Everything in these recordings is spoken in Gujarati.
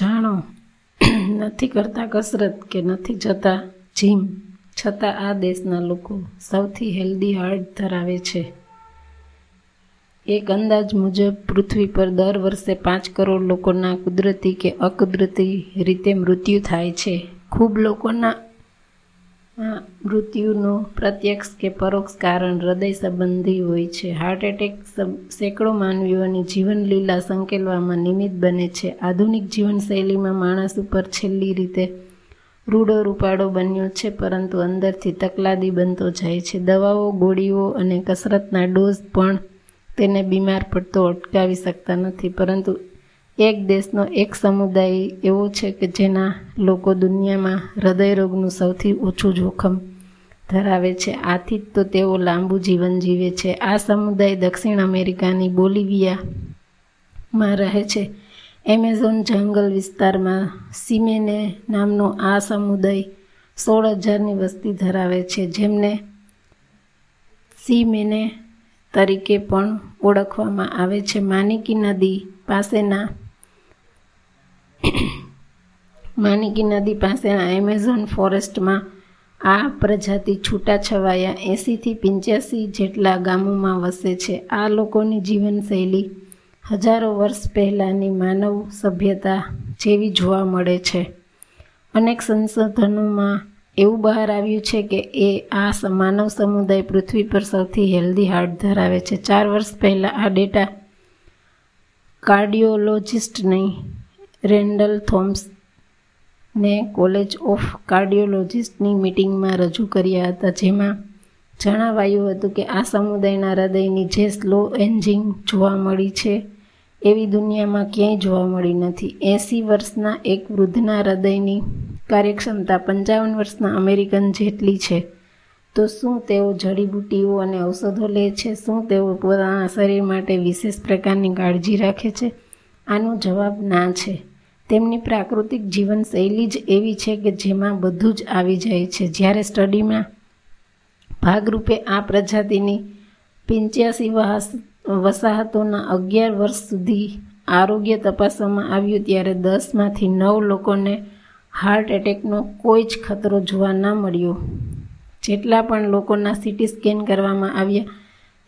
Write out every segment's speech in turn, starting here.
જાણો, નથી કરતા કસરત કે નથી જતા જીમ છતાં આ દેશના લોકો સૌથી હેલ્ધી હાર્ટ ધરાવે છે. એક અંદાજ મુજબ, પૃથ્વી પર દર વર્ષે પાંચ કરોડ લોકોના કુદરતી કે અકુદરતી રીતે મૃત્યુ થાય છે. ખૂબ લોકોના મૃત્યુનું પ્રત્યક્ષ કે પરોક્ષ કારણ હૃદય સંબંધી હોય છે. હાર્ટ એટેક સેંકડો માનવીઓની જીવનલીલા સંકેલવામાં નિમિત્ત બને છે. આધુનિક જીવનશૈલીમાં માણસ ઉપર છેલ્લી રીતે રૂડો રૂપાડો બન્યો છે, પરંતુ અંદરથી તકલાદી બનતો જાય છે. દવાઓ, ગોળીઓ અને કસરતના ડોઝ પણ તેને બીમાર પડતો અટકાવી શકતા નથી, પરંતુ એક દેશનો એક સમુદાય એવો છે કે જેના લોકો દુનિયામાં હૃદયરોગનું સૌથી ઓછું જોખમ ધરાવે છે. આથી જ તો તેઓ લાંબુ જીવન જીવે છે. આ સમુદાય દક્ષિણ અમેરિકાની બોલિવિયામાં રહે છે. એમેઝોન જંગલ વિસ્તારમાં સિમેને નામનો આ સમુદાય સોળ હજારની વસ્તી ધરાવે છે, જેમને સિમેને તરીકે પણ ઓળખવામાં આવે છે. માનિકી નદી પાસેના માનિકી નદી પાસેના એમેઝોન ફોરેસ્ટમાં આ પ્રજાતિ છૂટાછવાયા એંસીથી પંચ્યાસી જેટલા ગામોમાં વસે છે. આ લોકોની જીવનશૈલી હજારો વર્ષ પહેલાંની માનવ સભ્યતા જેવી જોવા મળે છે. અનેક સંશોધનોમાં એવું બહાર આવ્યું છે કે એ આ માનવ સમુદાય પૃથ્વી પર સૌથી હેલ્ધી હાર્ટ ધરાવે છે. ચાર વર્ષ પહેલાં આ ડેટા કાર્ડિયોલોજિસ્ટની રેન્ડલ થોમ્સ ને કોલેજ ઓફ કાર્ડિયોલોજિસ્ટની મિટિંગમાં રજૂ કર્યા હતા, જેમાં જણાવાયું હતું કે આ સમુદાયના હૃદયની જે સ્લો એન્જિંગ જોવા મળી છે, એવી દુનિયામાં ક્યાંય જોવા મળી નથી. એંસી વર્ષના એક વૃદ્ધના હૃદયની કાર્યક્ષમતા પંચાવન વર્ષના અમેરિકન જેટલી છે. તો શું તેઓ જડીબુટ્ટીઓ અને ઔષધો લે છે? શું તેઓ પોતાના શરીર માટે વિશેષ પ્રકારની કાળજી રાખે છે? આનો જવાબ ના છે. તેમની પ્રાકૃતિક જીવનશૈલી જ એવી છે કે જેમાં બધું જ આવી જાય છે. જ્યારે સ્ટડીમાં ભાગરૂપે આ પ્રજાતિની પિંચ્યાસી વસાહતોના અગિયાર વર્ષ સુધી આરોગ્ય તપાસવામાં આવ્યું, ત્યારે દસમાંથી નવ લોકોને હાર્ટ એટેકનો કોઈ જ ખતરો જોવા ન મળ્યો. જેટલા પણ લોકોના સીટી સ્કેન કરવામાં આવ્યા,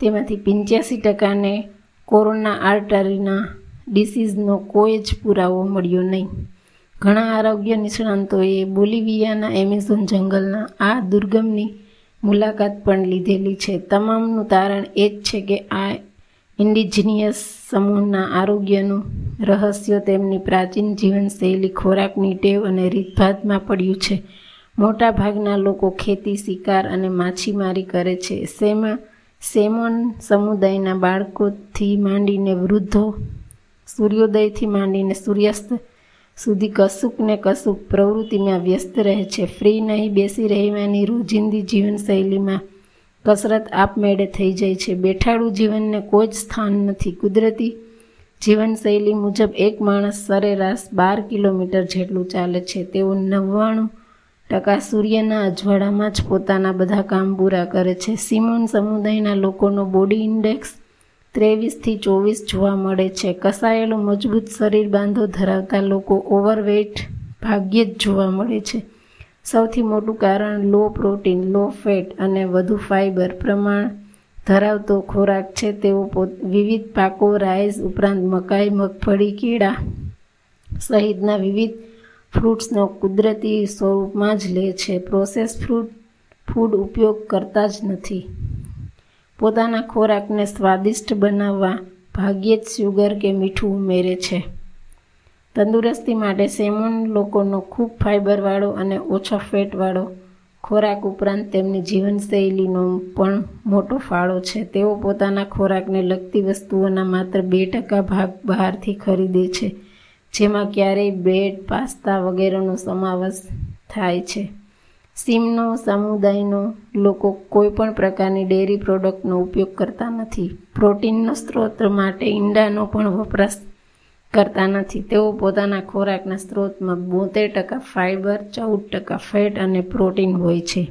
તેમાંથી પંચ્યાસી ટકાને કોરોના આર્ટરીના ડિસીઝનો કોઈ જ પુરાવો મળ્યો નહીં. ઘણા આરોગ્ય નિષ્ણાંતોએ બોલિવિયાના એમેઝોન જંગલના આ દુર્ગમની મુલાકાત પણ લીધેલી છે. તમામનું તારણ એ જ છે કે આ ઇન્ડિજિનિયસ સમૂહના આરોગ્યનું રહસ્ય તેમની પ્રાચીન જીવનશૈલી ખોરાકની ટેવ અને રીતભાતમાં પડ્યું છે. મોટાભાગના લોકો ખેતી, શિકાર અને માછીમારી કરે છે. સેમા સેમોન સમુદાયના બાળકોથી માંડીને વૃદ્ધો સૂર્યોદયથી માંડીને સૂર્યાસ્ત સુધી કશુંક ને કશુંક પ્રવૃત્તિમાં વ્યસ્ત રહે છે. ફ્રી નહીં બેસી રહેવાની રોજિંદી જીવનશૈલીમાં કસરત આપમેળે થઈ જાય છે. બેઠાડું જીવનને કોઈ જ સ્થાન નથી. કુદરતી જીવનશૈલી મુજબ એક માણસ સરેરાશ બાર કિલોમીટર જેટલું ચાલે છે. તેઓ નવ્વાણું ટકા સૂર્યના અજવાળામાં જ પોતાના બધા કામ પૂરા કરે છે. સિમોન સમુદાયના લોકોનો બોડી ઇન્ડેક્સ ત્રેવીસથી ચોવીસ જોવા મળે છે. કસાયેલું મજબૂત શરીર બાંધો ધરાવતા લોકો ઓવરવેઇટ ભાગ્યે જ જોવા મળે છે. સૌથી મોટું કારણ લો પ્રોટીન, લો ફેટ અને વધુ ફાઇબર પ્રમાણ ધરાવતો ખોરાક છે. તેઓ વિવિધ પાકો, રાઈસ ઉપરાંત મકાઈ, મગફળી, કેળા સહિતના વિવિધ ફ્રૂટ્સનો કુદરતી સ્વરૂપમાં જ લે છે. પ્રોસેસ ફ્રૂટ, ફૂડ ઉપયોગ કરતા જ નથી. પોતાના ખોરાકને સ્વાદિષ્ટ બનાવવા ભાગ્યે જ શુગર કે મીઠું ઉમેરે છે. તંદુરસ્તી માટે સેમોન લોકોનો ખૂબ ફાઇબરવાળો અને ઓછો ફેટવાળો ખોરાક ઉપરાંત તેમની જીવનશૈલીનો પણ મોટો ફાળો છે. તેઓ પોતાના ખોરાકને લગતી વસ્તુઓના માત્ર બે ટકા ભાગ બહારથી ખરીદે છે, જેમાં ક્યારેય બ્રેડ, પાસ્તા વગેરેનો સમાવેશ થાય છે. સીમનો, સમુદાયનો લોકો કોઈપણ પ્રકારની ડેરી પ્રોડક્ટનો ઉપયોગ કરતા નથી. પ્રોટીનનો સ્ત્રોત માટે ઈંડાનો પણ વપરાશ કરતા નથી. તેઓ પોતાના ખોરાકના સ્ત્રોતમાં બોતેર ટકા ફાઇબર ચૌદ ટકા ફેટ અને પ્રોટીન હોય છે.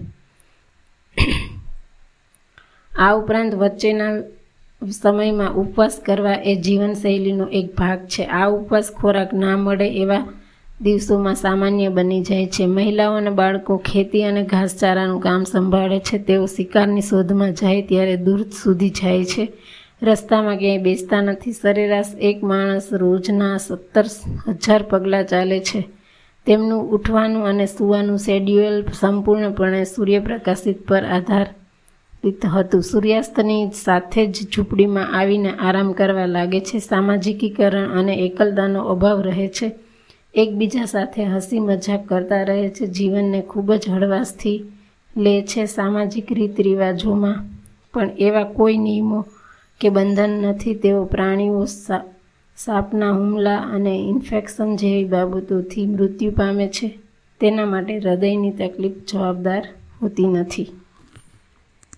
આ ઉપરાંત વચ્ચેના સમયમાં ઉપવાસ કરવા એ જીવનશૈલીનો એક ભાગ છે. આ ઉપવાસ ખોરાક ના મળે એવા દિવસોમાં સામાન્ય બની જાય છે. મહિલાઓ અને બાળકો ખેતી અને ઘાસચારાનું કામ સંભાળે છે. તેઓ શિકારની શોધમાં જાય ત્યારે દૂર સુધી જાય છે. રસ્તામાં ક્યાંય બેસતા નથી. સરેરાશ એક માણસ રોજના સત્તર હજાર પગલાં ચાલે છે. તેમનું ઉઠવાનું અને સૂવાનું શેડ્યુઅલ સંપૂર્ણપણે સૂર્યપ્રકાશિત પર આધારિત હતું. સૂર્યાસ્તની સાથે જ ઝૂંપડીમાં આવીને આરામ કરવા લાગે છે. સામાજિકીકરણ અને એકલતાનો અભાવ રહે છે. એકબીજા સાથે હસી મજાક કરતા રહે છે, જીવનને ખૂબ જ હળવાશથી લે છે સામાજિક રીત રિવાજોમાં. પણ એવા કોઈ નિયમો કે બંધન નથી, તેઓ પ્રાણીઓ સાપના હુમલા અને ઇન્ફેક્શન જેવી બાબતોથી મૃત્યુ પામે છે. તેના માટે હૃદયની તકલીફ જવાબદાર હોતી નથી.